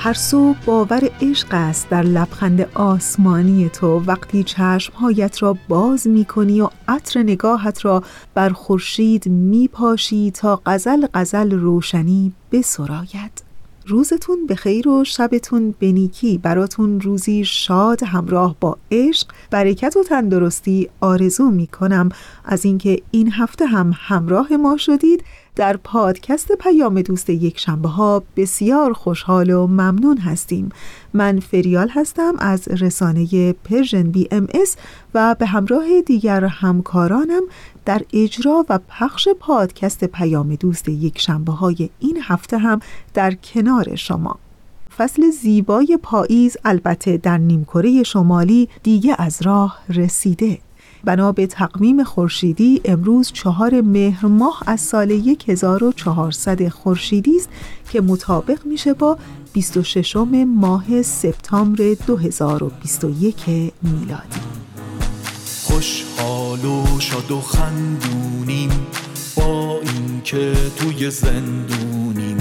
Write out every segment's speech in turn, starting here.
هر صبح باور عشق است در لبخند آسمانی تو. وقتی چشمهایت را باز می کنی و عطر نگاهت را بر خورشید می پاشی تا غزل غزل روشنی بسراید. روزتون به خیر و شبتون به نیکی براتون روزی شاد همراه با عشق برکت و تندرستی آرزو می کنم از اینکه این هفته هم همراه ما شدید در پادکست پیام دوست یک شنبه ها بسیار خوشحال و ممنون هستیم. من فریال هستم از رسانه Persian BMS و به همراه دیگر همکارانم در اجرا و پخش پادکست پیام دوست یک شنبه های این هفته هم در کنار شما. فصل زیبای پاییز البته در نیمکره شمالی دیگه از راه رسیده. بنا به تقویم خورشیدی امروز چهار مهر ماه از سال 1400 خورشیدی است که مطابق میشه با 26 ماه سپتامبر 2021 میلادی. خوشحال و شاد و خندونیم با اینکه توی زندونیم.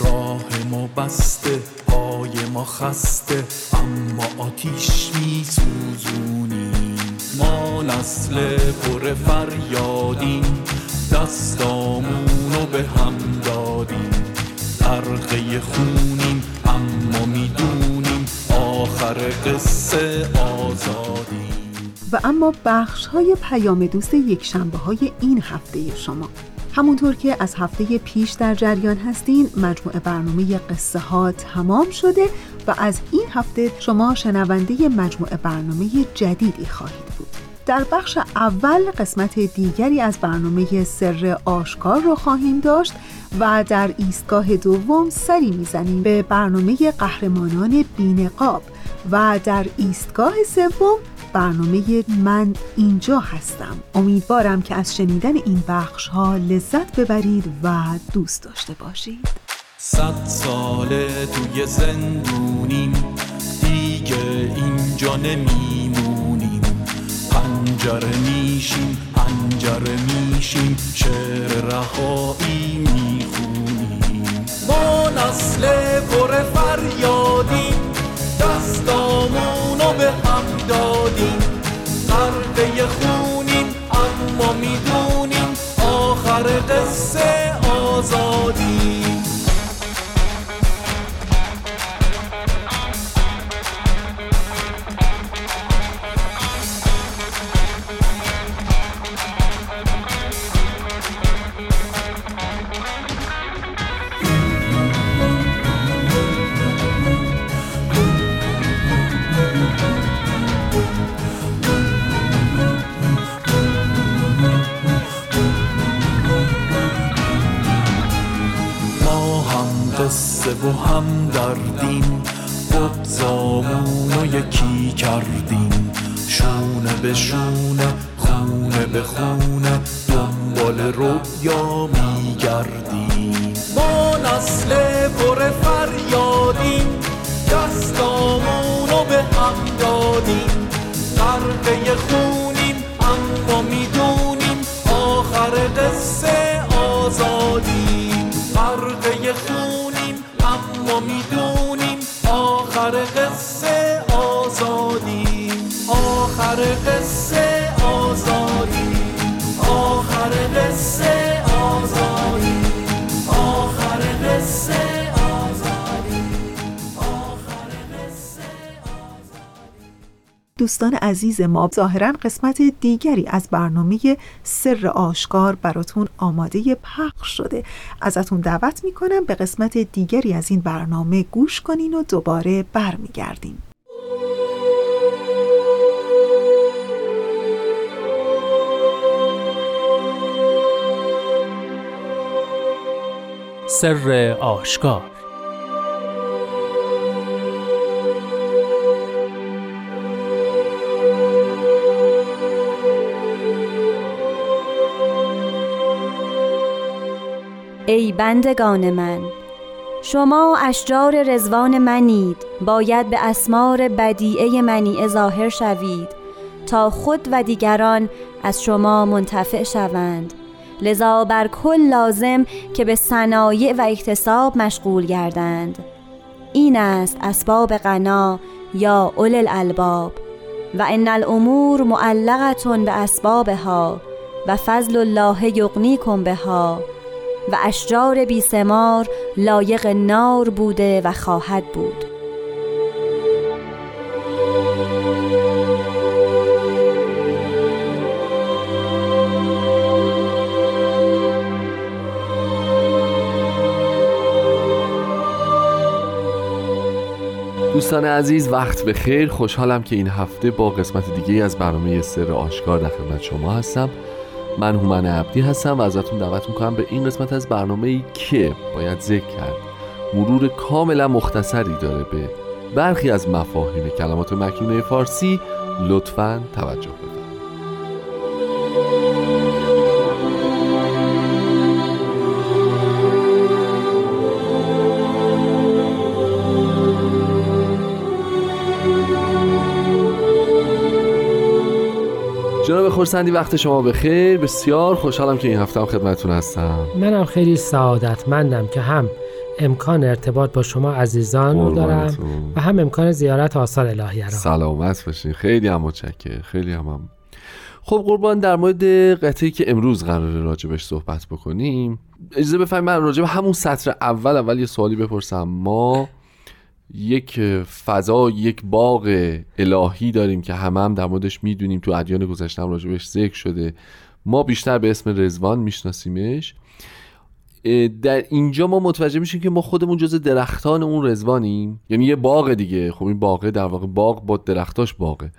راه ما بسته پای ما خسته اما آتیش میسوزونیم. ما نسل پر فریادیم. دستامونو به هم دادیم. غرقه خونیم اما می‌دونیم آخر قصه آزادیم. و اما بخش های پیام دوست یک شنبه های این هفته شما. همونطور که از هفته پیش در جریان هستین مجموعه برنامه قصه ها تمام شده و از این هفته شما شنونده مجموعه برنامه جدیدی خواهید بود. در بخش اول قسمت دیگری از برنامه سر آشکار رو خواهیم داشت و در ایستگاه دوم سری می‌زنیم به برنامه قهرمانان بینقاب و در ایستگاه سوم برنامه من اینجا هستم. امیدوارم که از شنیدن این بخش ها لذت ببرید و دوست داشته باشید. صد ساله توی زندونیم. دیگه اینجا نمیمونیم. پنجره میشیم پنجره میشیم. شعر رهایی می‌خونیم. ما نسل پر فریادیم. دستامونو به هم دادیم. غرقه خونیم اما می‌دونیم آخر قصه آزادیم و هم دردیم بغزامون رو یکی کردیم. شونه به شونه خونه به خونه دنبال رویا میگردیم. دوستان عزیز ما ظاهرا قسمت دیگری از برنامه سر آشکار براتون آماده پخش شده. ازتون دعوت می‌کنم به قسمت دیگری از این برنامه گوش کنین و دوباره برمیگردیم. سر آشکار ای بندگان من شما اشجار رزوان منید باید به اسمار بدیعه منی ظاهر شوید تا خود و دیگران از شما منتفع شوند. لذا بر کل لازم که به صنایع و اکتساب مشغول گردند. این است اسباب غنا یا اول الالباب. و ان الامور معلقتون به اسبابها و فضل الله یغنیکم بها. و اشجار بیسمار لایق نار بوده و خواهد بود. دوستان عزیز وقت به خیر. خوشحالم که این هفته با قسمت دیگه از برنامه سر آشکار در خدمت شما هستم. من هومن عبدی هستم و ازتون دعوت می‌کنم به این قسمت از برنامه ای که باید ذکر کرد. مرور کاملا مختصری داره به برخی از مفاهیم کلمات مکنونه فارسی. لطفا توجه بفرمایید جناب خورسندی وقت شما بخیر. بسیار خوشحالم که این هفته هم خدمتتون هستم. منم خیلی سعادتمندم که هم امکان ارتباط با شما عزیزان رو دارم و هم امکان زیارت آثار الهیه را. سلامت باشین. خیلی هم متشکر خیلی هم, هم. خب قربان در مورد قطعی که امروز قراره راجبش صحبت بکنیم اجازه بفرمایید من راجب همون سطر اول اول یه سوالی بپرسم. ما یک فضا یک باغ الهی داریم که همه هم در موردش می‌دونیم. تو ادیان گذشته هم راجبش ذکر شده. ما بیشتر به اسم رزوان میشناسیمش. در اینجا ما متوجه میشیم که ما خودمون جز درختان اون رزوانیم یعنی یه باغ دیگه. خب این باغه در واقع باغ با درختاش باغه.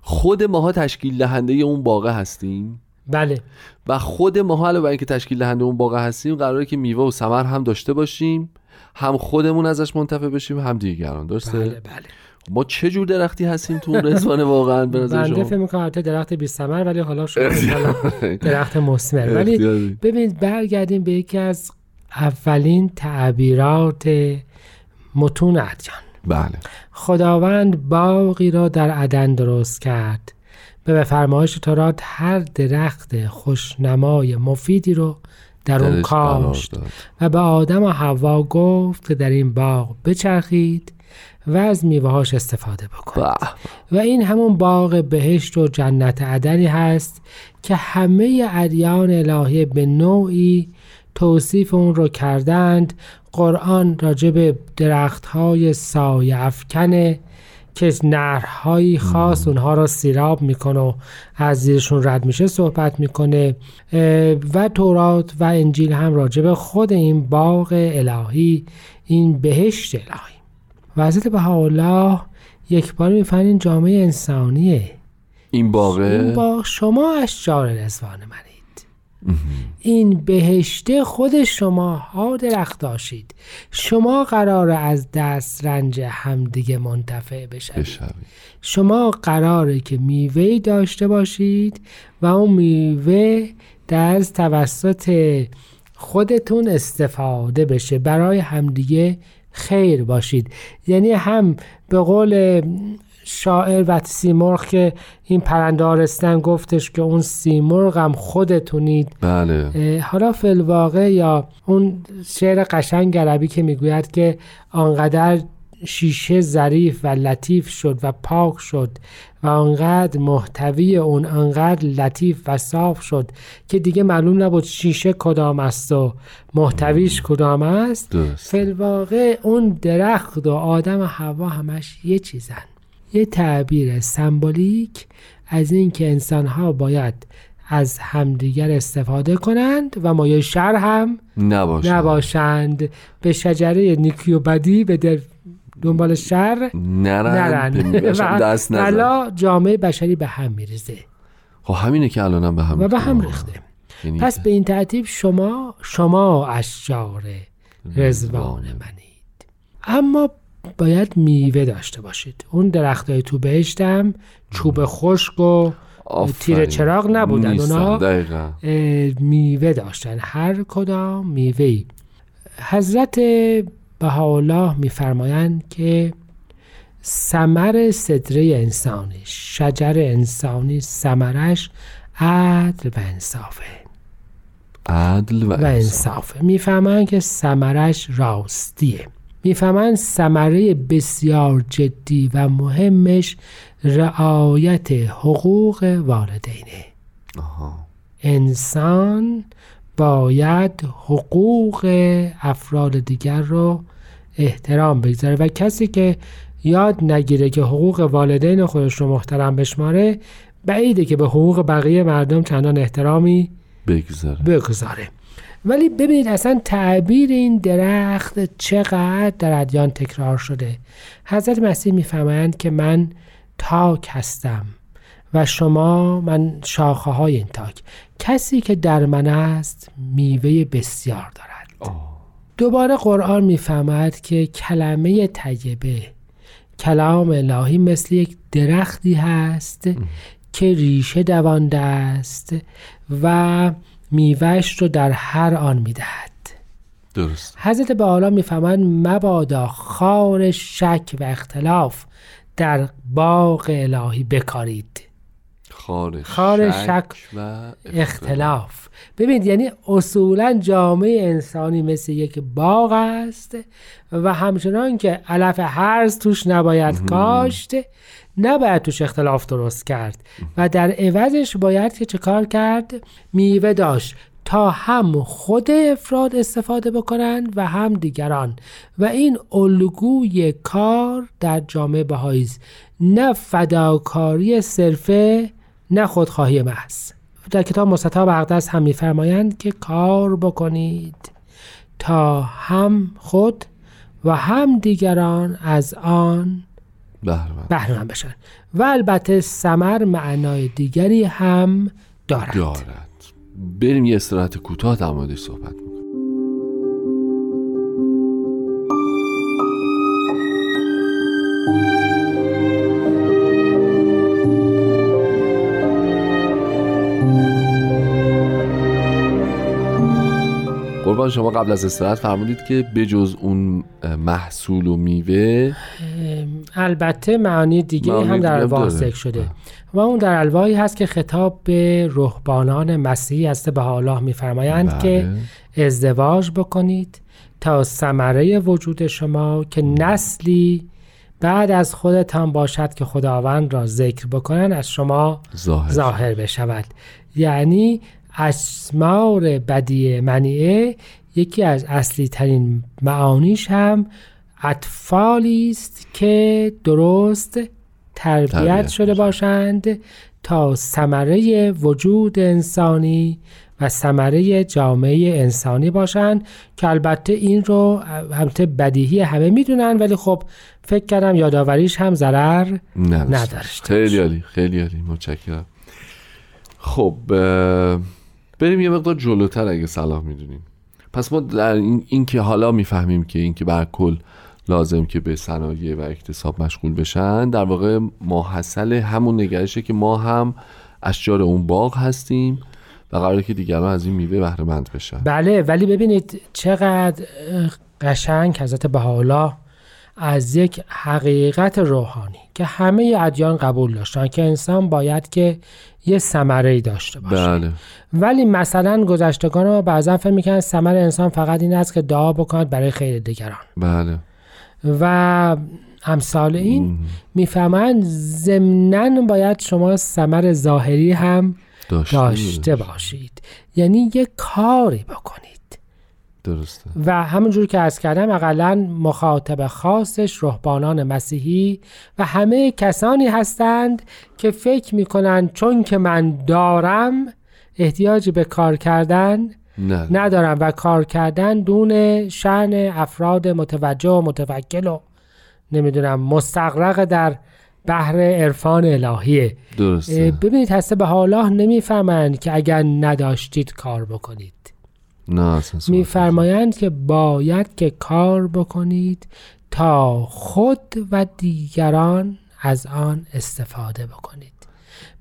خود ماها تشکیل دهنده اون باغه هستیم. بله. و خود ماها علاوه بر اینکه تشکیل دهنده اون باغه هستیم قراره که میوه و ثمر هم داشته باشیم. هم خودمون ازش منتفع بشیم هم دیگران درسته؟ بله بله. ما چه جور درختی هستیم تو اون رزوانه واقعا به نظر شما؟ فکر می‌کنم درخت بی ثمر ولی حالا شما درخت مثمر ولی. ببینید برگردیم به یکی از اولین تعبیرات متون ادیان بله. خداوند باقی را در عدن درست کرد. به فرمایش تورات هر درخت خوشنمای مفیدی رو در اون کاشت. و به آدم و حوا گفت که در این باغ بچرخید و از میوهاش استفاده بکنید. و این همون باغ بهشت و جنت عدنی هست که همه ادیان الهی به نوعی توصیف اون رو کردند قرآن راجع به درخت های سایه افکنه که نرهایی خاص اونها را سیراب می‌کنه و از زیرشون رد میشه صحبت می‌کنه. و تورات و انجیل هم راجع به خود این باغ الهی این بهشت الهی. و حضرت بهاءالله یک بار می‌فهمین جامعه انسانیه. این این باغه باغ شما اشجار رزوان منید این بهشته خود شما ها درخت داشتید شما قرار از دست رنج همدیگه منتفع بشوید. بشوید. شما قراره که میوه داشته باشید و اون میوه در توسط خودتون استفاده بشه. برای همدیگه خیر باشید. یعنی هم به قول شاعر و سیمرغ که این پرندارستن گفتش که اون سیمرغ هم خودتونید. بله. حالا فلواقع یا اون شعر قشنگ عربی که می‌گوید که آنقدر شیشه ظریف و لطیف شد و پاک شد و آنقدر محتوی اون آنقدر لطیف و صاف شد که دیگه معلوم نبود شیشه کدام است و محتویش کدام است. فلواقع اون درخت و آدم و هوا همش یه چیزن. یه تعبیر سمبولیک از اینکه انسانها باید از همدیگر استفاده کنند و مایه شر هم نباشند, نباشند. به شجره نیکی و بدی به در دنبال شر نرند دست نزن. جامعه بشری به هم میریزه. خب همینه که الانم به هم و به هم ریخته. ریخته. یعنی پس به این ترتیب شما شما اشجار رزوان منید. اما باید میوه داشته باشید. اون درختای تو بهشتم چوب خشک و. تیر چراغ نبودن. اونا میوه داشتن. هر کدام میوه حضرت بهاءالله میفرمایند که ثمر صدره انسانی شجر انسانی ثمرش عدل و انصافه. عدل و, و انصاف انصافه. می‌فهمند که ثمرش راستیه. می‌فهمند ثمره بسیار جدی و مهمش رعایت حقوق والدینه. آها. انسان باید حقوق افراد دیگر رو احترام بگذاره و کسی که یاد نگیره که حقوق والدین خودش رو محترم بشماره بعیده که به حقوق بقیه مردم چندان احترامی بگذاره. بگذاره. ولی ببینید اصلا تعبیر این درخت چقدر در ادیان تکرار شده. حضرت مسیح می‌فهمند که من تاک هستم و شما من شاخه های این تاک. کسی که در من است میوه بسیار دارد. دوباره قرآن می‌فهمد که کلمه طیبه کلام الهی مثل یک درختی هست که ریشه دوانده است و میوهش رو در هر آن می‌دهد. درست. حضرت به حالا می‌فهمند مبادا خار شک و اختلاف در باغ الهی بکارید. خار, خار شک, شک و اختلاف. ببینید یعنی اصولا جامعه انسانی مثل یک باغ است و همچنان که علف هرز توش نباید کاشت نباید توش اختلاف درست کرد و در عوضش باید که چه کار کرد؟ میوه داشت تا هم خود افراد استفاده بکنند و هم دیگران. و این الگوی کار در جامعه بهایی. نه فداکاری صرفه نه خودخواهی محض. در کتاب مستطاب اقدس هم میفرمایند که کار بکنید تا هم خود و هم دیگران از آن بهره مند بشن. و البته سمر معنای دیگری هم دارد. دارد. بریم یه استراحت کوتاه در موردش صحبت قربان شما قبل از استراحت فرمودید که بجز اون محصول و میوه البته معانی دیگری معانی هم در دیگه الواح. ذکر شده و اون در الواحی هست که خطاب به رهبانان مسیحی است به الله میفرمایند بله. که ازدواج بکنید تا ثمره وجود شما که نسلی بعد از خودتان باشد که خداوند را ذکر بکنن از شما ظاهر ظاهر بشود یعنی اسمار بدی منیعه یکی از اصلی ترین معانیش هم اطفالی است که درست تربیت تربیت شده باشند تا ثمره وجود انسانی و ثمره جامعه انسانی باشند که البته این رو البته بدیهی همه می‌دونن ولی خب فکر کردم یادآوریش هم ضرر. نداشته خیلی عالی خیلی عالی متشکرم. خب بریم یه مقدار جلوتر اگه صلاح می‌دونیم. پس ما در این, این که حالا می‌فهمیم که این که بر کل لازم که به صنایع و اکتساب مشغول بشن در واقع ماحصل همون نگرشه که ما هم اشجار اون باغ هستیم و قراره که دیگران از این میوه بهره مند بشن. بله ولی ببینید چقدر قشنگ حضرت بهاءالله از یک حقیقت روحانی که همه ادیان قبول داشتن که انسان باید که یه ثمره داشته باشه. بله. ولی مثلا گذشتگان ما بعضا فکر می‌کنن ثمر انسان فقط این است که دعا بکند برای خیر دیگران. بله. و امثال این می‌فهمند ضمنا باید شما ثمر ظاهری هم داشته, داشته باشید. یعنی یه کاری بکنید. درسته. و همونجور که از کردم اقلا مخاطب خاصش رهبانان مسیحی و همه کسانی هستند که فکر می‌کنند چون که من دارم احتیاجی به کار کردن نه. ندارم و کار کردن دون شعن افراد متوجه و متوکل و نمی‌دونم مستقرق در بحر عرفان الهیه درسته. ببینید هسته به حالا نمی‌فهمند که اگر نداشتید کار بکنید. میفرمایند که باید که کار بکنید تا خود و دیگران از آن استفاده بکنید.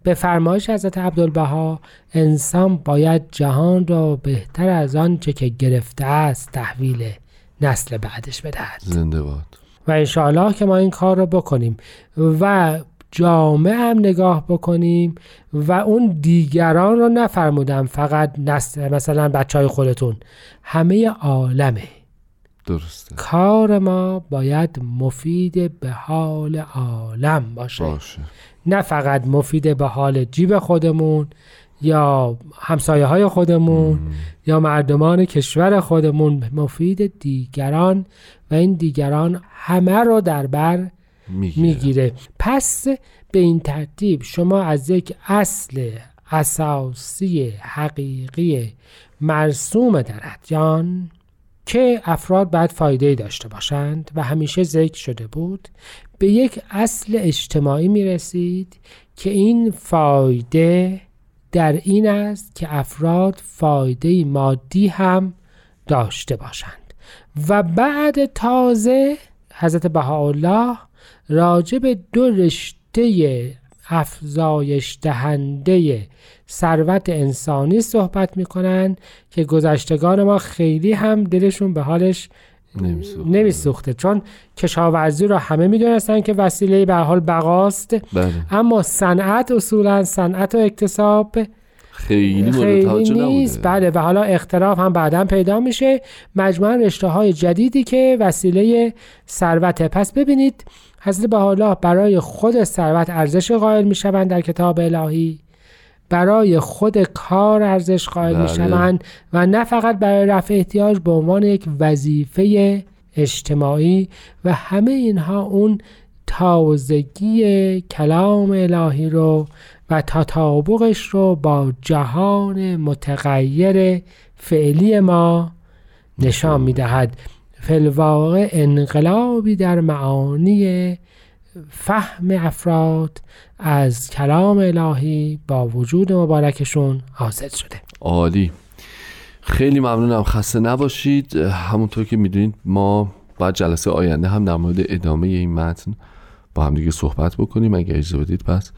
به فرمایش حضرت عبدالبها انسان باید جهان را بهتر از آنچه که گرفته است تحویل نسل بعدش بدهد. زنده باد. و انشاءالله که ما این کار رو بکنیم و جامعه هم نگاه بکنیم و اون دیگران رو نفرمودم فقط مثلا بچه های خودتون. همه عالمه. درسته. کار ما باید مفید به حال عالم باشه. باشه. نه فقط مفید به حال جیب خودمون یا همسایه های خودمون یا مردمان کشور خودمون. مفید دیگران و این دیگران همه رو در بر می‌گیره. پس به این ترتیب شما از یک اصل اساسی حقیقی مرسوم در ادیان که افراد باید فایده داشته باشند و همیشه ذکر شده بود به یک اصل اجتماعی می رسید که این فایده در این است که افراد فایده مادی هم داشته باشند. و بعد تازه حضرت بهاءالله راجع به دو رشته افزایش دهنده ثروت انسانی صحبت می‌کنن که گذشتگان ما خیلی هم دلشون به حالش نمی‌سوخت. نمیسوخته. چون کشاورزی رو همه می‌دونستن که وسیله به حال بقاست. بله. اما صنعت اصولا صنعت و اکتساب خیلی خیلی نیست. بله و حالا اختلاف هم بعدا پیدا میشه. مجموعا رشته های جدیدی که وسیله ثروته. پس ببینید حضرت بهاءالله برای خود ثروت ارزش قائل می‌شوند در کتاب الهی برای خود کار ارزش قائل بله. می‌شوند و نه فقط برای رفع احتیاج به عنوان یک وظیفه اجتماعی و همه اینها اون تازگی کلام الهی رو و تطابقش رو با جهان متغیر فعلی ما نشان می‌دهد فلواقع انقلابی در معانی فهم افراد از کلام الهی با وجود مبارکشون حاصل شده. عالی. خیلی ممنونم. خسته نباشید. همونطور که می‌دونید ما بعد جلسه آینده هم در مورد ادامه این متن با هم دیگه صحبت بکنیم. اگه اجازه بدید پس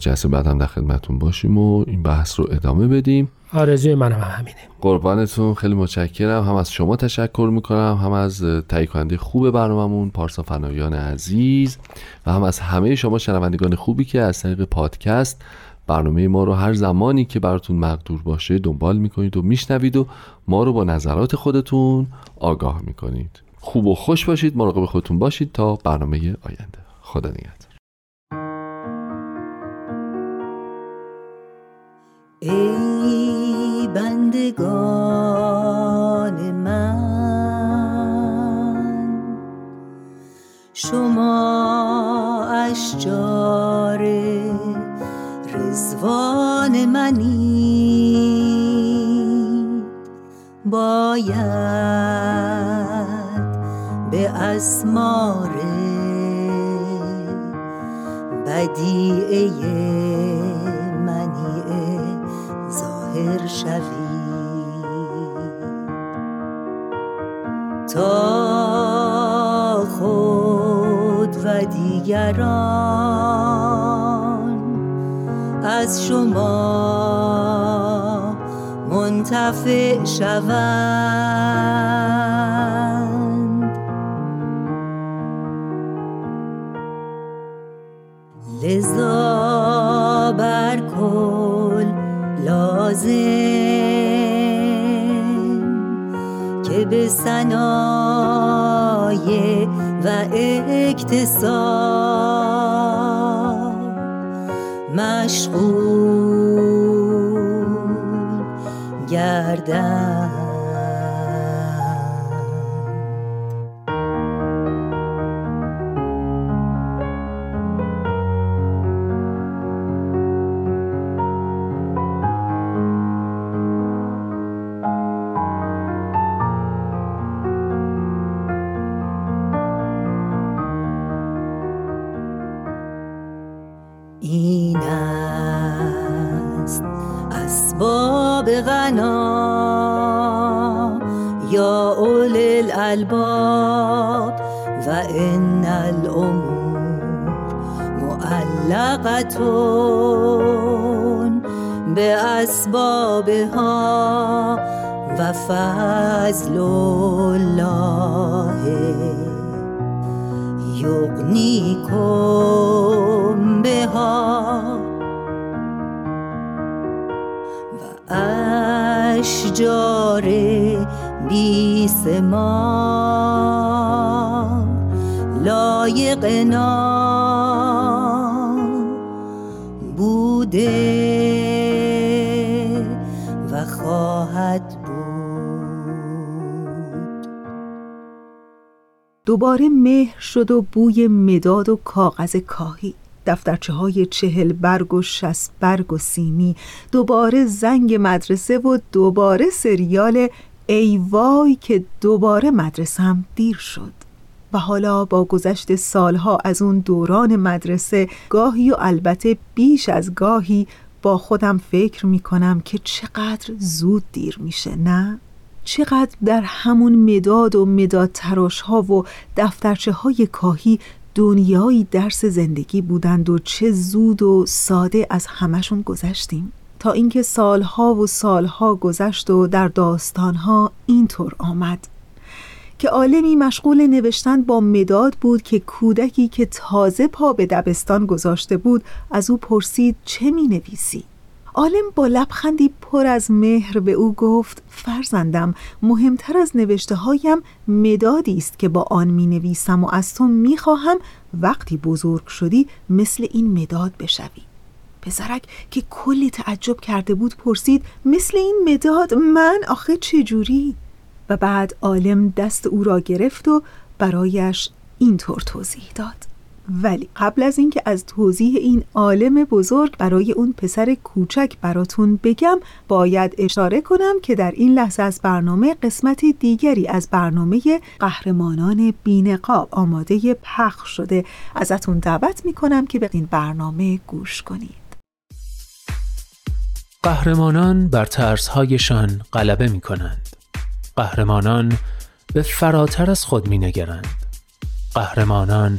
جلسه بعد هم در خدمتون باشیم و این بحث رو ادامه بدیم. آرزوی من هم همینه. قربانتون. خیلی متشکرم. هم از شما تشکر می‌کنم. هم از تهیه کننده خوب برنامهمون پارسا فنایان عزیز. و هم از همه شما شنوندگان خوبی که از طریق پادکست برنامه ما رو هر زمانی که براتون مقدور باشه دنبال می‌کنید و میشنوید و ما رو با نظرات خودتون آگاه می‌کنید. خوب و خوش باشید. مراقب خودتون باشید تا برنامه آینده. خدا نگهدار. شما اشجار رزوان منی. باید به اسمار بدیعه منیعه ظاهر شوی. تا دیگران. از شما منتفع شوند. لذا بر کل لازم که به صنایع و اکتساب مشغول گردن. اسبابها و فضل دوباره مهر شد و بوی مداد و کاغذ کاهی دفترچه های چهل برگ و شست برگ و سیمی دوباره زنگ مدرسه و دوباره سریال ای وای که دوباره مدرسم دیر شد و حالا با گذشت سالها از اون دوران مدرسه گاهی و البته بیش از گاهی با خودم فکر می کنم که چقدر زود دیر میشه نه؟ چقدر در همون مداد و مداد تراش ها و دفترچه های کاهی دنیایی درس زندگی بودند و چه زود و ساده از همشون گذشتیم تا اینکه سالها و سالها گذشت و در داستانها اینطور آمد که عالمی مشغول نوشتن با مداد بود که کودکی که تازه پا به دبستان گذاشته بود از او پرسید چه می نویسی؟ عالم با لبخندی پر از مهر به او گفت فرزندم مهمتر از نوشته هایم مدادی است که با آن می نویسم و از تو می خواهم وقتی بزرگ شدی مثل این مداد بشوی. پسرک که کلی تعجب کرده بود پرسید مثل این مداد من آخه چجوری؟ و بعد عالم دست او را گرفت و برایش اینطور توضیح داد. ولی قبل از اینکه از توضیح این عالم بزرگ برای اون پسر کوچک براتون بگم باید اشاره کنم که در این لحظه از برنامه قسمت دیگری از برنامه قهرمانان بینقاب آماده پخش شده. ازتون دعوت می‌کنم که به این برنامه گوش کنید. قهرمانان بر ترسهایشان غلبه می کنند قهرمانان به فراتر از خود می نگرند قهرمانان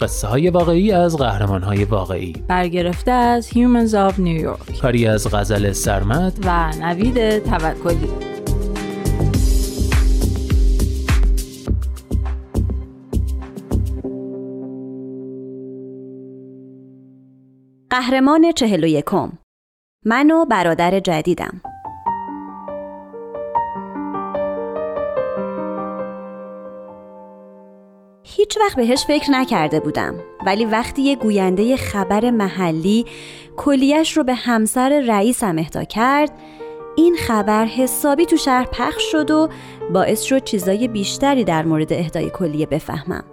قصه های واقعی از قهرمان های واقعی. برگرفته از Humans of New York. کاری از غزل سرمد و نوید توکلی. قهرمان چهل و یکم. من و برادر جدیدم. هیچ وقت بهش فکر نکرده بودم. ولی وقتی یه گوینده خبر محلی کلیش رو به همسر رئیسم اهدا کرد این خبر حسابی تو شهر پخش شد و باعث شد چیزای بیشتری در مورد اهدای کلیه بفهمم.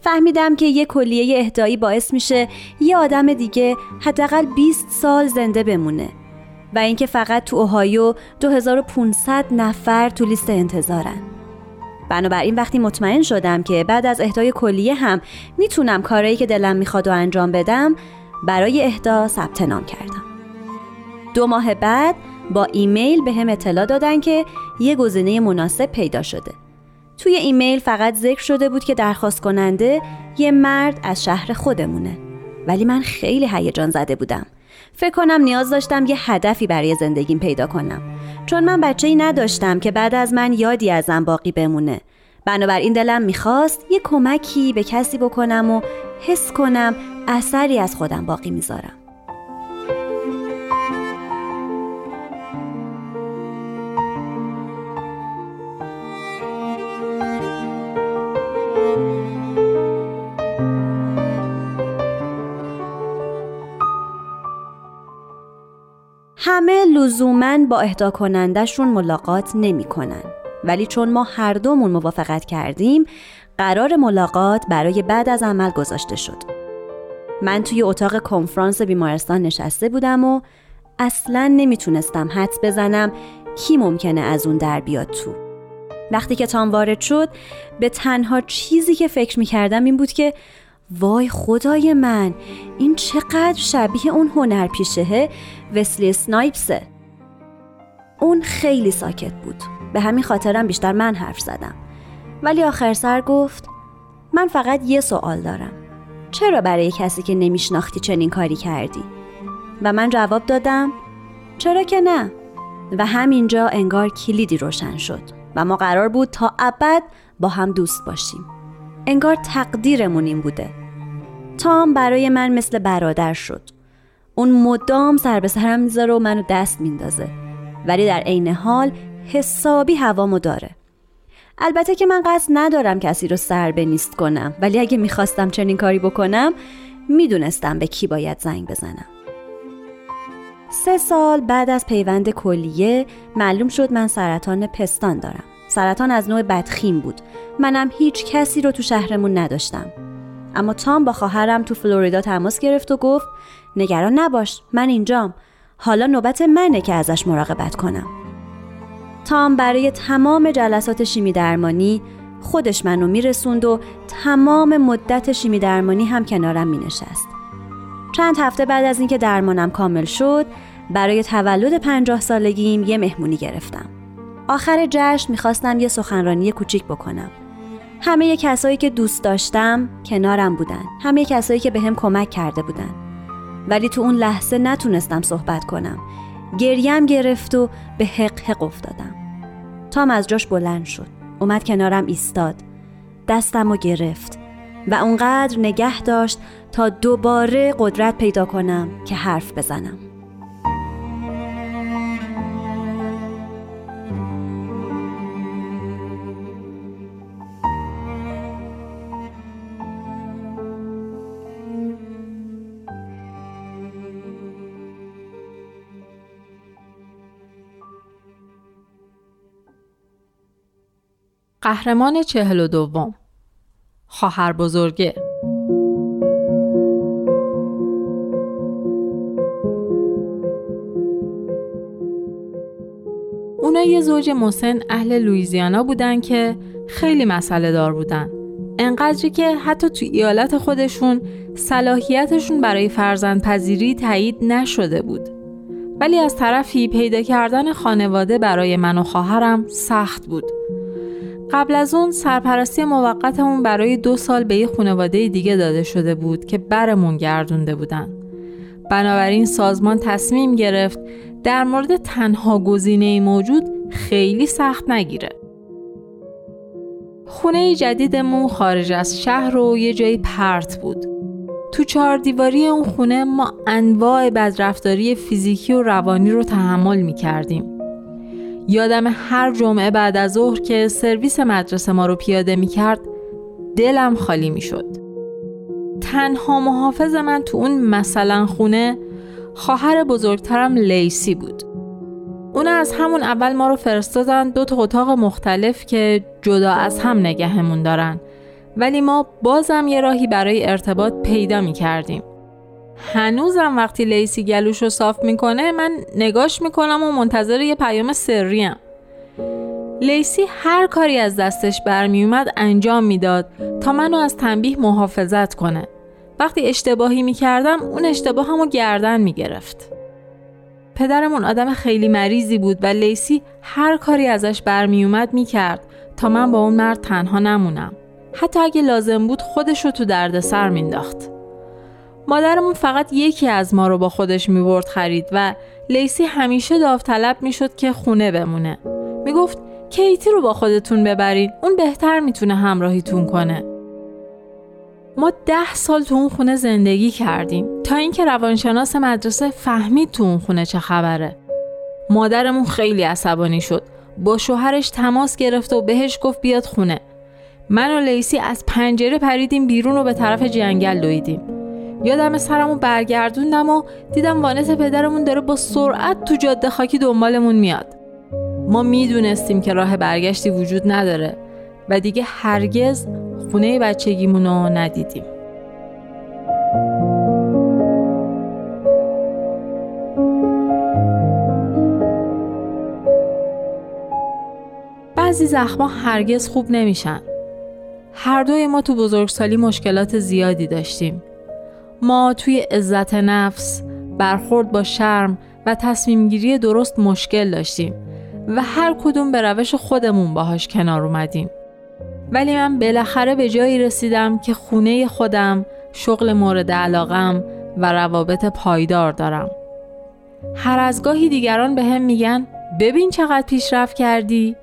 فهمیدم که یه کلیه اهدایی باعث میشه یه آدم دیگه حداقل 20 سال زنده بمونه و اینکه فقط تو اوهایو 2500 نفر تو لیست انتظارن. بنابراین وقتی مطمئن شدم که بعد از اهدای کلیه هم می‌تونم کارایی که دلم می‌خواد و انجام بدم برای اهدا ثبت نام کردم. دو ماه بعد با ایمیل به هم اطلاع دادن که یه گزینه مناسب پیدا شده. توی ایمیل فقط ذکر شده بود که درخواست کننده یه مرد از شهر خودمونه. ولی من خیلی هیجان زده بودم. فکر کنم نیاز داشتم یه هدفی برای زندگیم پیدا کنم. چون من بچه ای نداشتم که بعد از من یادی ازم باقی بمونه. بنابراین دلم می‌خواست یه کمکی به کسی بکنم و حس کنم اثری از خودم باقی می‌ذارم. همه لزوما با اهدا کنندشون ملاقات نمی‌کنن. ولی چون ما هر دومون موافقت کردیم قرار ملاقات برای بعد از عمل گذاشته شد من توی اتاق کنفرانس بیمارستان نشسته بودم و اصلا نمی‌تونستم حدس بزنم کی ممکنه از اون در بیاد تو وقتی که تام وارد شد به تنها چیزی که فکر می‌کردم این بود که وای خدای من این چقدر شبیه اون هنرپیشهه وسلی سنایپسه. اون خیلی ساکت بود. به همین خاطرم بیشتر من حرف زدم. ولی آخر سر گفت من فقط یه سوال دارم. چرا برای کسی که نمیشناختی چنین کاری کردی؟ و من جواب دادم چرا که نه؟ و همینجا انگار کلیدی روشن شد و ما قرار بود تا ابد با هم دوست باشیم. انگار تقدیرمون این بوده. تام برای من مثل برادر شد. اون مدام سر به سرم می‌ذاره و منو دست میندازه. ولی در عین حال حسابی هوامو داره. البته که من قصد ندارم کسی رو سر نیست کنم. ولی اگه می‌خواستم چنین کاری بکنم می‌دونستم به کی باید زنگ بزنم. سه سال بعد از پیوند کلیه معلوم شد من سرطان پستان دارم. سرطان از نوع بدخیم بود. منم هیچ کسی رو تو شهرمون نداشتم. اما تام با خواهرم تو فلوریدا تماس گرفت و گفت نگران نباش من اینجام حالا نوبت منه که ازش مراقبت کنم تام برای تمام جلسات شیمی درمانی خودش منو میرسوند و تمام مدت شیمی درمانی هم کنارم مینشست. چند هفته بعد از اینکه درمانم کامل شد برای تولد پنجاه سالگیم یه مهمونی گرفتم. آخر جشن می‌خواستم یه سخنرانی کوچیک بکنم. همه کسایی که دوست داشتم کنارم بودن. همه کسایی که به هم کمک کرده بودن. ولی تو اون لحظه نتونستم صحبت کنم. گریم گرفت و به حق حق افتادم. تام از جاش بلند شد اومد کنارم ایستاد دستم و گرفت و اونقدر نگه داشت تا دوباره قدرت پیدا کنم که حرف بزنم قهرمان چهل و دوم. خواهر بزرگه. اونا یه زوج مسن اهل لویزیانا بودن که خیلی مسئله دار بودن. انقدری که حتی تو ایالت خودشون صلاحیتشون برای فرزند پذیری تایید نشده بود. ولی از طرفی پیدا کردن خانواده برای من و خواهرم سخت بود. قبل از اون سرپرستی موقتمون برای دو سال به یه خانواده دیگه داده شده بود که برمون گردونده بودن. بنابراین سازمان تصمیم گرفت در مورد تنها گزینه موجود خیلی سخت نگیره. خونه جدیدمون خارج از شهر و یه جایی پرت بود. تو چهار دیواری اون خونه ما انواع بدرفتاری فیزیکی و روانی رو تحمل می کردیم. یادم هر جمعه بعد از ظهر که سرویس مدرسه ما رو پیاده می کرد دلم خالی می شد. تنها محافظ من تو اون مثلا خونه خواهر بزرگترم لیسی بود. اون از همون اول ما رو فرستادن دو تا اتاق مختلف که جدا از هم نگهمون دارن ولی ما بازم یه راهی برای ارتباط پیدا می کردیم. هنوزم وقتی لیسی گلوش رو صاف می‌کنه من نگاش می‌کنم و منتظر یه پیام سریم لیسی هر کاری از دستش برمیومد انجام می‌داد تا منو از تنبیه محافظت کنه. وقتی اشتباهی می‌کردم اون اشتباه همو گردن می‌گرفت. پدرمون آدم خیلی مریضی بود و لیسی هر کاری ازش برمیومد می‌کرد تا من با اون مرد تنها نمونم. حتی اگه لازم بود خودش رو تو دردسر مینداخت مادرمون فقط یکی از ما رو با خودش می‌برد خرید و لیسی همیشه داوطلب می‌شد که خونه بمونه. می‌گفت کیتی رو با خودتون ببرین اون بهتر می‌تونه همراهیتون کنه. ما ده سال تو اون خونه زندگی کردیم تا اینکه روانشناس مدرسه فهمید تو اون خونه چه خبره. مادرمون خیلی عصبانی شد. با شوهرش تماس گرفت و بهش گفت بیاد خونه. من و لیسی از پنجره پریدیم بیرون و به طرف جنگل دویدیم. یادم سرمو برگردوندم و دیدم وانت پدرمون داره با سرعت تو جاده خاکی دنبالمون میاد. ما می‌دونستیم که راه برگشتی وجود نداره و دیگه هرگز خونه بچگیمون رو ندیدیم. بعضی زخما هرگز خوب نمیشن. هر دوی ما تو بزرگسالی مشکلات زیادی داشتیم. ما توی عزت نفس برخورد با شرم و تصمیم گیری درست مشکل داشتیم و هر کدوم به روش خودمون باهاش کنار اومدیم. ولی من بالاخره به جایی رسیدم که خونه خودم شغل مورد علاقم و روابط پایدار دارم. هر از گاهی دیگران به هم میگن ببین چقدر پیشرفت کردی.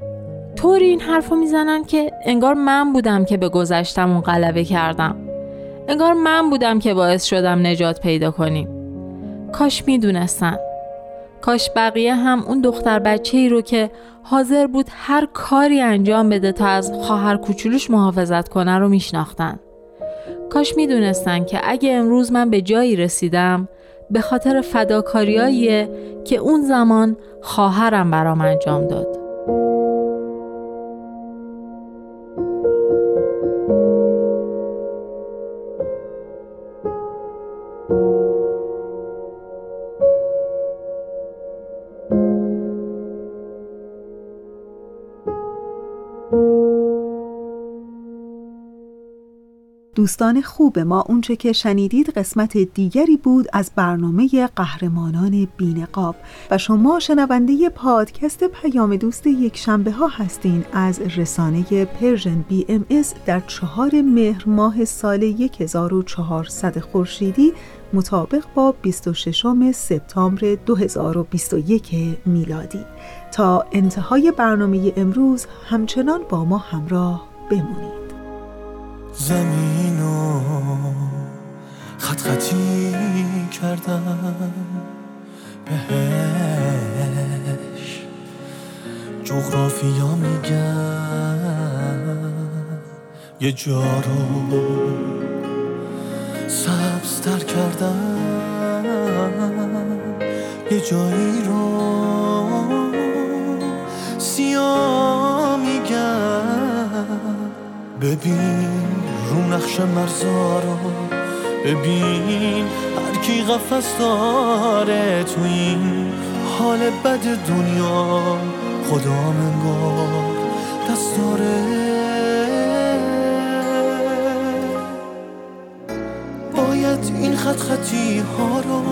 طوری این حرفو می‌زنن که انگار من بودم که به گذشتمون غلبه کردم. انگار من بودم که باعث شدم نجات پیدا کنیم کاش می‌دونستن کاش بقیه هم اون دختر بچه ای رو که حاضر بود هر کاری انجام بده تا از خواهر کوچولوش محافظت کنه رو میشناختن. کاش می‌دونستن که اگه امروز من به جایی رسیدم به خاطر فداکاریاییه که اون زمان خواهرم برام انجام داد. دوستان خوب ما اونچه که شنیدید قسمت دیگری بود از برنامه قهرمانان بینقاب و شما شنونده پادکست پیام دوست یک شنبه ها هستین از رسانه Persian BMS در چهار مهر ماه سال 1400 خورشیدی مطابق با 26 سپتامبر 2021 میلادی. تا انتهای برنامه امروز همچنان با ما همراه بمونید. زمین و خط خطی کردم. بهش جغرافیا میگن. یه جا رو سبزتر کردم. یه جایی رو سیاه میگن. ببین رو نقش مرزا رو ببین هر کی قفص داره تو این حال بد دنیا. خدا منگار دست داره باید این خط خطی ها رو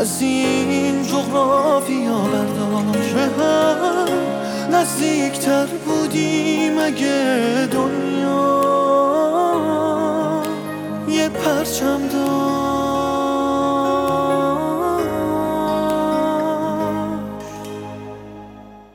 از این جغرافیا برداشت. به هم نزدیکتر بودیم اگه دنیا یه پرچم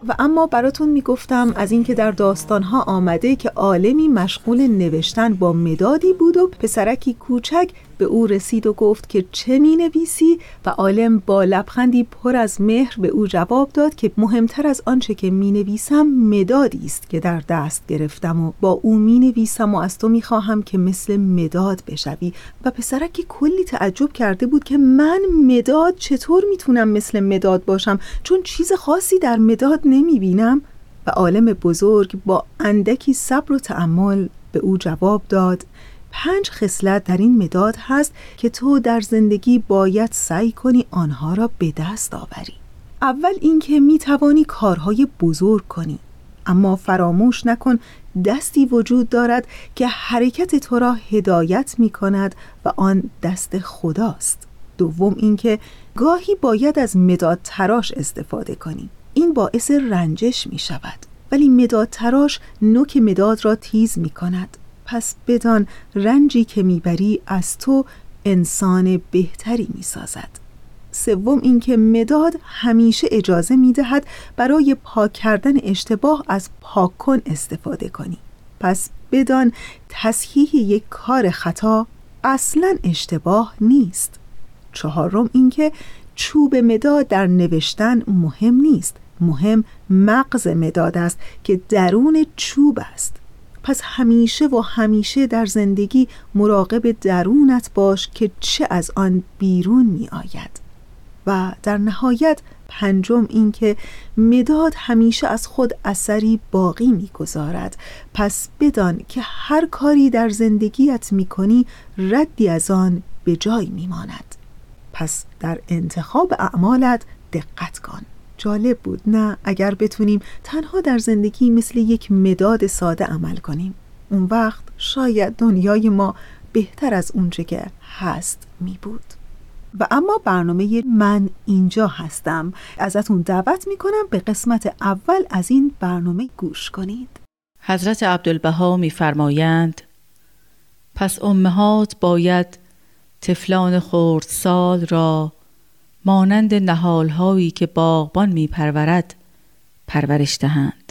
و اما براتون می‌گفتم از اینکه در داستانها آمده که عالمی مشغول نوشتن با مدادی بود و پسرکی کوچک به او رسید و گفت که چه می نویسی و عالم با لبخندی پر از مهر به او جواب داد که مهمتر از آنچه که می نویسم مدادی است که در دست گرفتم و با او می نویسم و از تو می خواهم که مثل مداد بشوی. و پسرکی کلی تعجب کرده بود که من مداد چطور می‌تونم مثل مداد باشم؟ چون چیز خاصی در مداد نمی بینم و عالم بزرگ با اندکی صبر و تعمل به او جواب داد پنج خصلت در این مداد هست که تو در زندگی باید سعی کنی آنها را به دست آوری. اول اینکه می توانی کارهای بزرگ کنی اما فراموش نکن دستی وجود دارد که حرکت تو را هدایت می کند و آن دست خداست. دوم اینکه گاهی باید از مداد تراش استفاده کنی. این باعث رنجش می شود ولی مداد تراش نوک مداد را تیز می کند پس بدان رنجی که می‌بری از تو انسان بهتری می‌سازد. سوم اینکه مداد همیشه اجازه می‌دهد برای پاک کردن اشتباه از پاک کن استفاده کنی. پس بدان تصحیح یک کار خطا اصلا اشتباه نیست. چهارم اینکه چوب مداد در نوشتن مهم نیست. مهم مغز مداد است که درون چوب است. پس همیشه و همیشه در زندگی مراقب درونت باش که چه از آن بیرون می آید و در نهایت پنجم اینکه مداد همیشه از خود اثری باقی می‌گذارد. پس بدان که هر کاری در زندگیت می‌کنی ردی از آن به جای میماند. پس در انتخاب اعمالت دقت کن. جالب بود. نه اگر بتونیم تنها در زندگی مثل یک مداد ساده عمل کنیم. اون وقت شاید دنیای ما بهتر از اونچه که هست می بود. و اما برنامه من اینجا هستم. ازتون دعوت می‌کنم به قسمت اول از این برنامه گوش کنید. حضرت عبدالبها میفرمایند پس امهات باید طفلان خورد سال را مانند نهالهایی که باغبان میپرورد پرورش دهند.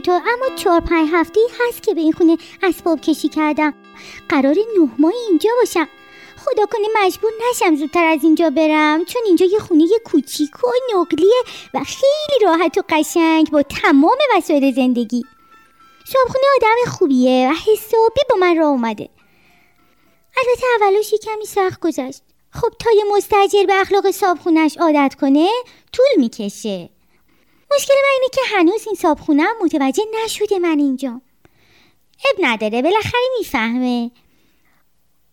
چطور؟ اما چهار پنج هفته هست که به این خونه اسباب کشی کردم. قرار نه ماه اینجا باشم. خدا کنه مجبور نشم زودتر از اینجا برم چون اینجا یه خونه کوچیک و نقلیه و خیلی راحت و قشنگ با تمام وسایل زندگی. صابخونه آدم خوبیه و حسابی با من راه اومده. البته اولش کمی سخت گذشت. خب تا یه مستجر به اخلاق صابخونش عادت کنه طول می‌کشه. مشکل من اینه که هنوز این صابخونم متوجه نشده من اینجا. اب نداره بالاخره می‌فهمه.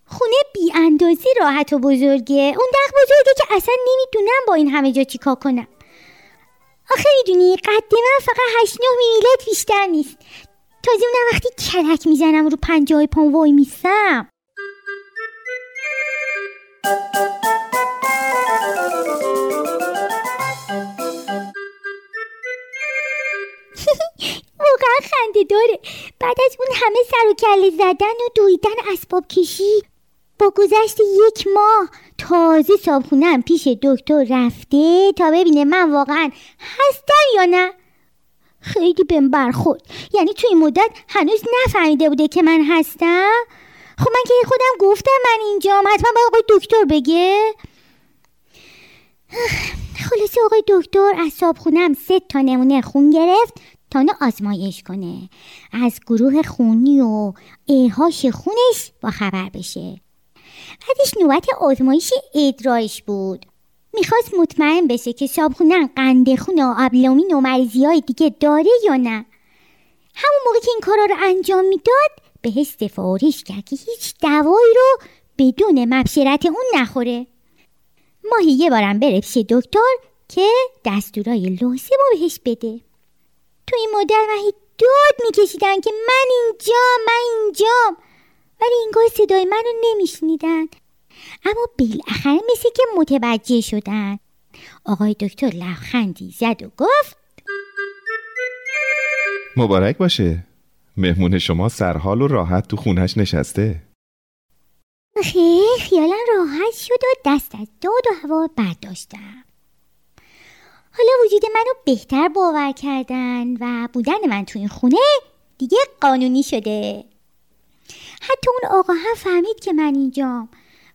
خونه بی اندازی راحت و بزرگه. اون دق بزرگه که اصلا نمی‌دونم با این همه جا چیکار کنم. آخه می‌دونی قد من فقط هشت نه میلیت بیشتر نیست. تازه اونم وقتی کلک می‌زنم رو پنجه های وای میسم واقعا خنده داره. بعد از اون همه سر و کله زدن و دویدن اسباب کشی با گذشت یک ماه تازه صابخونم پیش دکتر رفته تا ببینه من واقعا هستم یا نه. خیلی بهم برخورد. یعنی توی این مدت هنوز نفهمیده بوده که من هستم. خب من که خودم گفتم من اینجا حتما باید آقای دکتر بگه. خلاصه آقای دکتر از صابخونم سه تا نمونه خون گرفت تا نه آزمایش کنه. از گروه خونی و ایهاش خونش با خبر بشه. بعدش نوبت آزمایش ادرایش بود. می‌خواست مطمئن بشه که صابخونن قند خون و ابلومین و مریضی های دیگه داره یا نه. همون موقع که این کارا رو انجام می‌داد بهش سفارش کرد که هیچ دوایی رو بدون مبشرت اون نخوره. ماهی یه بارم بره پیش دکتر که دستورای لازم رو بهش بده. تو این مدت وحید داد میکشیدن که من اینجا من اینجام ولی انگار صدای من رو نمیشنیدن. اما بالاخره مثل که متوجه شدن. آقای دکتر لبخندی زد و گفت مبارک باشه. مهمون شما سرحال و راحت تو خونش نشسته. خیلی خیالم راحت شد و دست از داد و هوا برداشتم. حالا وجود منو بهتر باور کردن و بودن من تو این خونه دیگه قانونی شده. حتی اون آقا هم فهمید که من اینجام.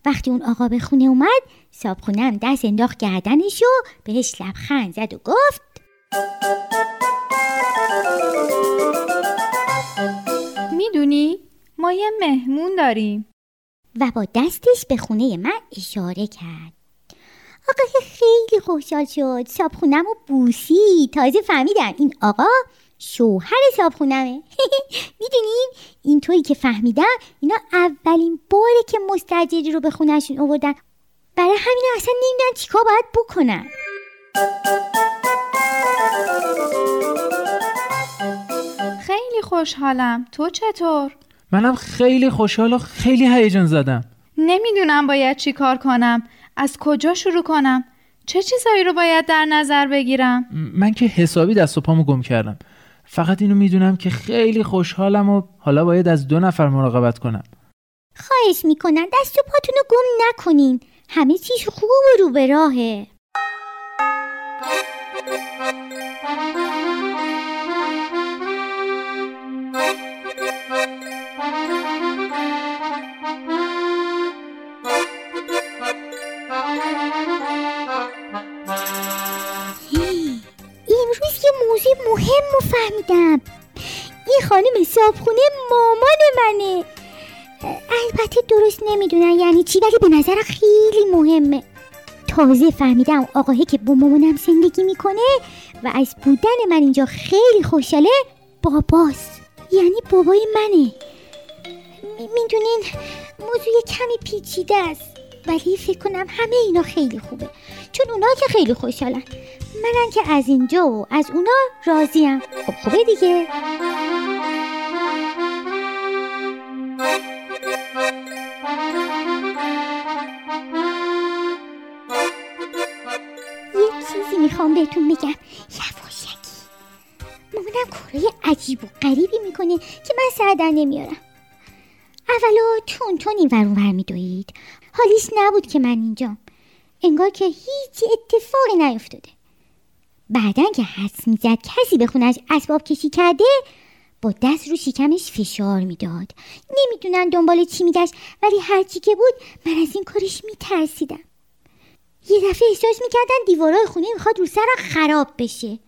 وقتی اون آقا به خونه اومد صاحب خونم دست انداخت گردنش و بهش لبخند زد و گفت می‌دونی ما یه مهمون داریم. و با دستش به خونه من اشاره کرد. آقا خیلی خوشحال شد. صابخونم و بوسی تازه فهمیدم این آقا شوهر صابخونمه می‌دونین اینطوری که فهمیدم اینا اولین باره که مستجری رو به خونهشون آوردن. برای همین اصلا نمی‌دونن چیکار باید بکنن. خیلی خوشحالم. تو چطور؟ منم خیلی خوشحال و خیلی هیجان زدم. نمی‌دونم باید چی کار کنم. از کجا شروع کنم؟ چه چیزهایی رو باید در نظر بگیرم؟ من که حسابی دست و پامو گم کردم. فقط اینو می‌دونم که خیلی خوشحالم و حالا باید از دو نفر مراقبت کنم. خواهش می‌کنم دست و پاتون رو گم نکنین. همه چیز خوب و رو به راهه. رو فهمیدم. این خانم صابخونه مامان منه. البته درست نمی‌دونن یعنی چی ولی به نظر خیلی مهمه. تازه فهمیدم آقاهی که با مامانم زندگی می‌کنه و از بودن من اینجا خیلی خوشحاله باباست. یعنی بابای منه. می‌دونین موضوع کمی پیچیده است. ولی فکر کنم همه اینا خیلی خوبه. چون اونا که خیلی خوشحالن. منم که از اینجا و از اونا راضیم. خب خوبه دیگه. می‌خوام بهتون بگم. یواشکی. مامانم کارهای عجیب و غریبی می‌کنه که من سر در نمیارم. اولا تون تون این ور میدوید. حالیش نبود که من اینجام. انگار که هیچ اتفاقی نیفتاده. بعدا که حدس می‌زد کسی به خونش اسباب کشی کرده با دست رو شکمش فشار می‌داد. نمی‌دونن دنبال چی میگشت ولی هرچی که بود من از این کارش میترسیدم. یه دفعه احساس می‌کردن دیوارای خونه می‌خواد رو سرم خراب بشه.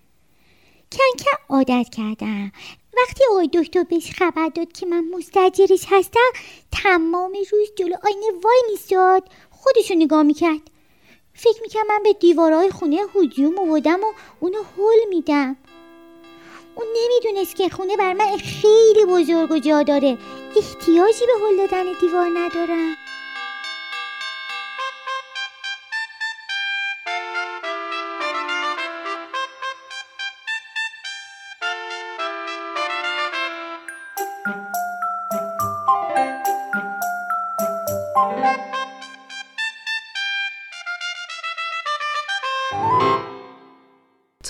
کن کن عادت کردم. وقتی آقای دکتر بهش خبر داد که من مستجرش هستم تمام روز جلو آینه وای میستاد خودشو نگاه می‌کرد. فکر می‌کرد من به دیوارهای خونه هجوم آوردم و اونو هل میدم. اون نمی‌دونست که خونه بر من خیلی بزرگ و جا داره. احتیاجی به هل دادن دیوار ندارم.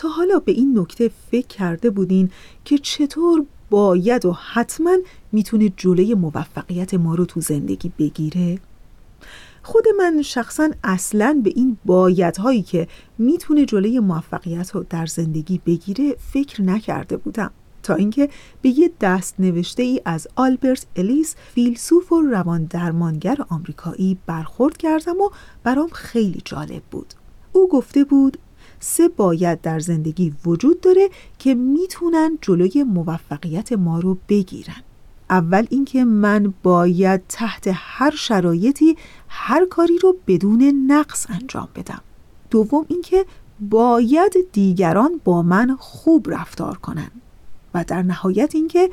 تا حالا به این نکته فکر کرده بودین که چطور باید و حتما می‌تونه جلوی موفقیت ما رو تو زندگی بگیره؟ خود من شخصا اصلا به این بایدهایی که می‌تونه جلوی موفقیت رو در زندگی بگیره فکر نکرده بودم تا اینکه به یه دست نوشته ای از آلبرت الیس فیلسوف و روان درمانگر آمریکایی برخورد کردم و برام خیلی جالب بود او گفته بود سه باید در زندگی وجود داره که می‌تونن جلوی موفقیت ما رو بگیرن. اول اینکه من باید تحت هر شرایطی هر کاری رو بدون نقص انجام بدم. دوم اینکه باید دیگران با من خوب رفتار کنن. و در نهایت اینکه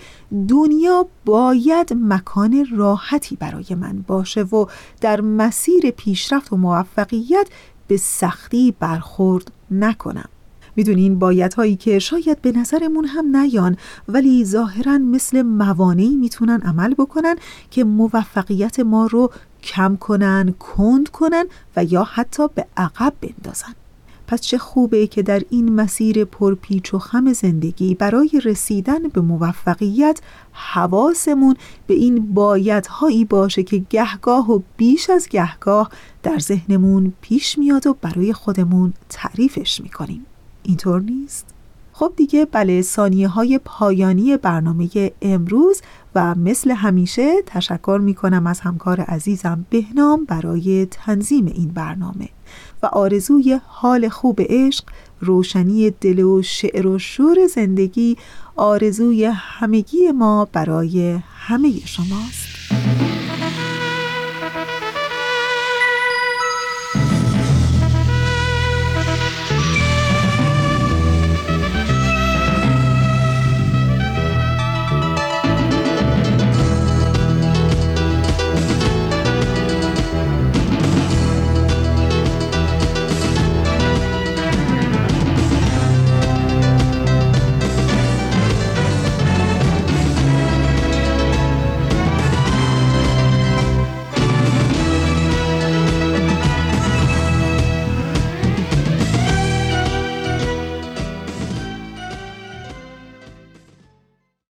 دنیا باید مکان راحتی برای من باشه و در مسیر پیشرفت و موفقیت به سختی برخورد نکنم. می‌دونین باید هایی که شاید به نظرمون هم نیان ولی ظاهرا مثل موانعی می‌تونن عمل بکنن که موفقیت ما رو کم کنن کند کنن و یا حتی به عقب بندازن. پس چه خوبه که در این مسیر پرپیچ و خم زندگی برای رسیدن به موفقیت حواسمون به این بایدهایی باشه که گهگاه و بیش از گهگاه در ذهنمون پیش میاد و برای خودمون تعریفش می‌کنیم اینطور نیست؟ خب دیگه بله ثانیه های پایانی برنامه امروز و مثل همیشه تشکر می کنم از همکار عزیزم بهنام برای تنظیم این برنامه و آرزوی حال خوب عشق روشنی دل و شعر و شور زندگی آرزوی همگی ما برای همه شماست.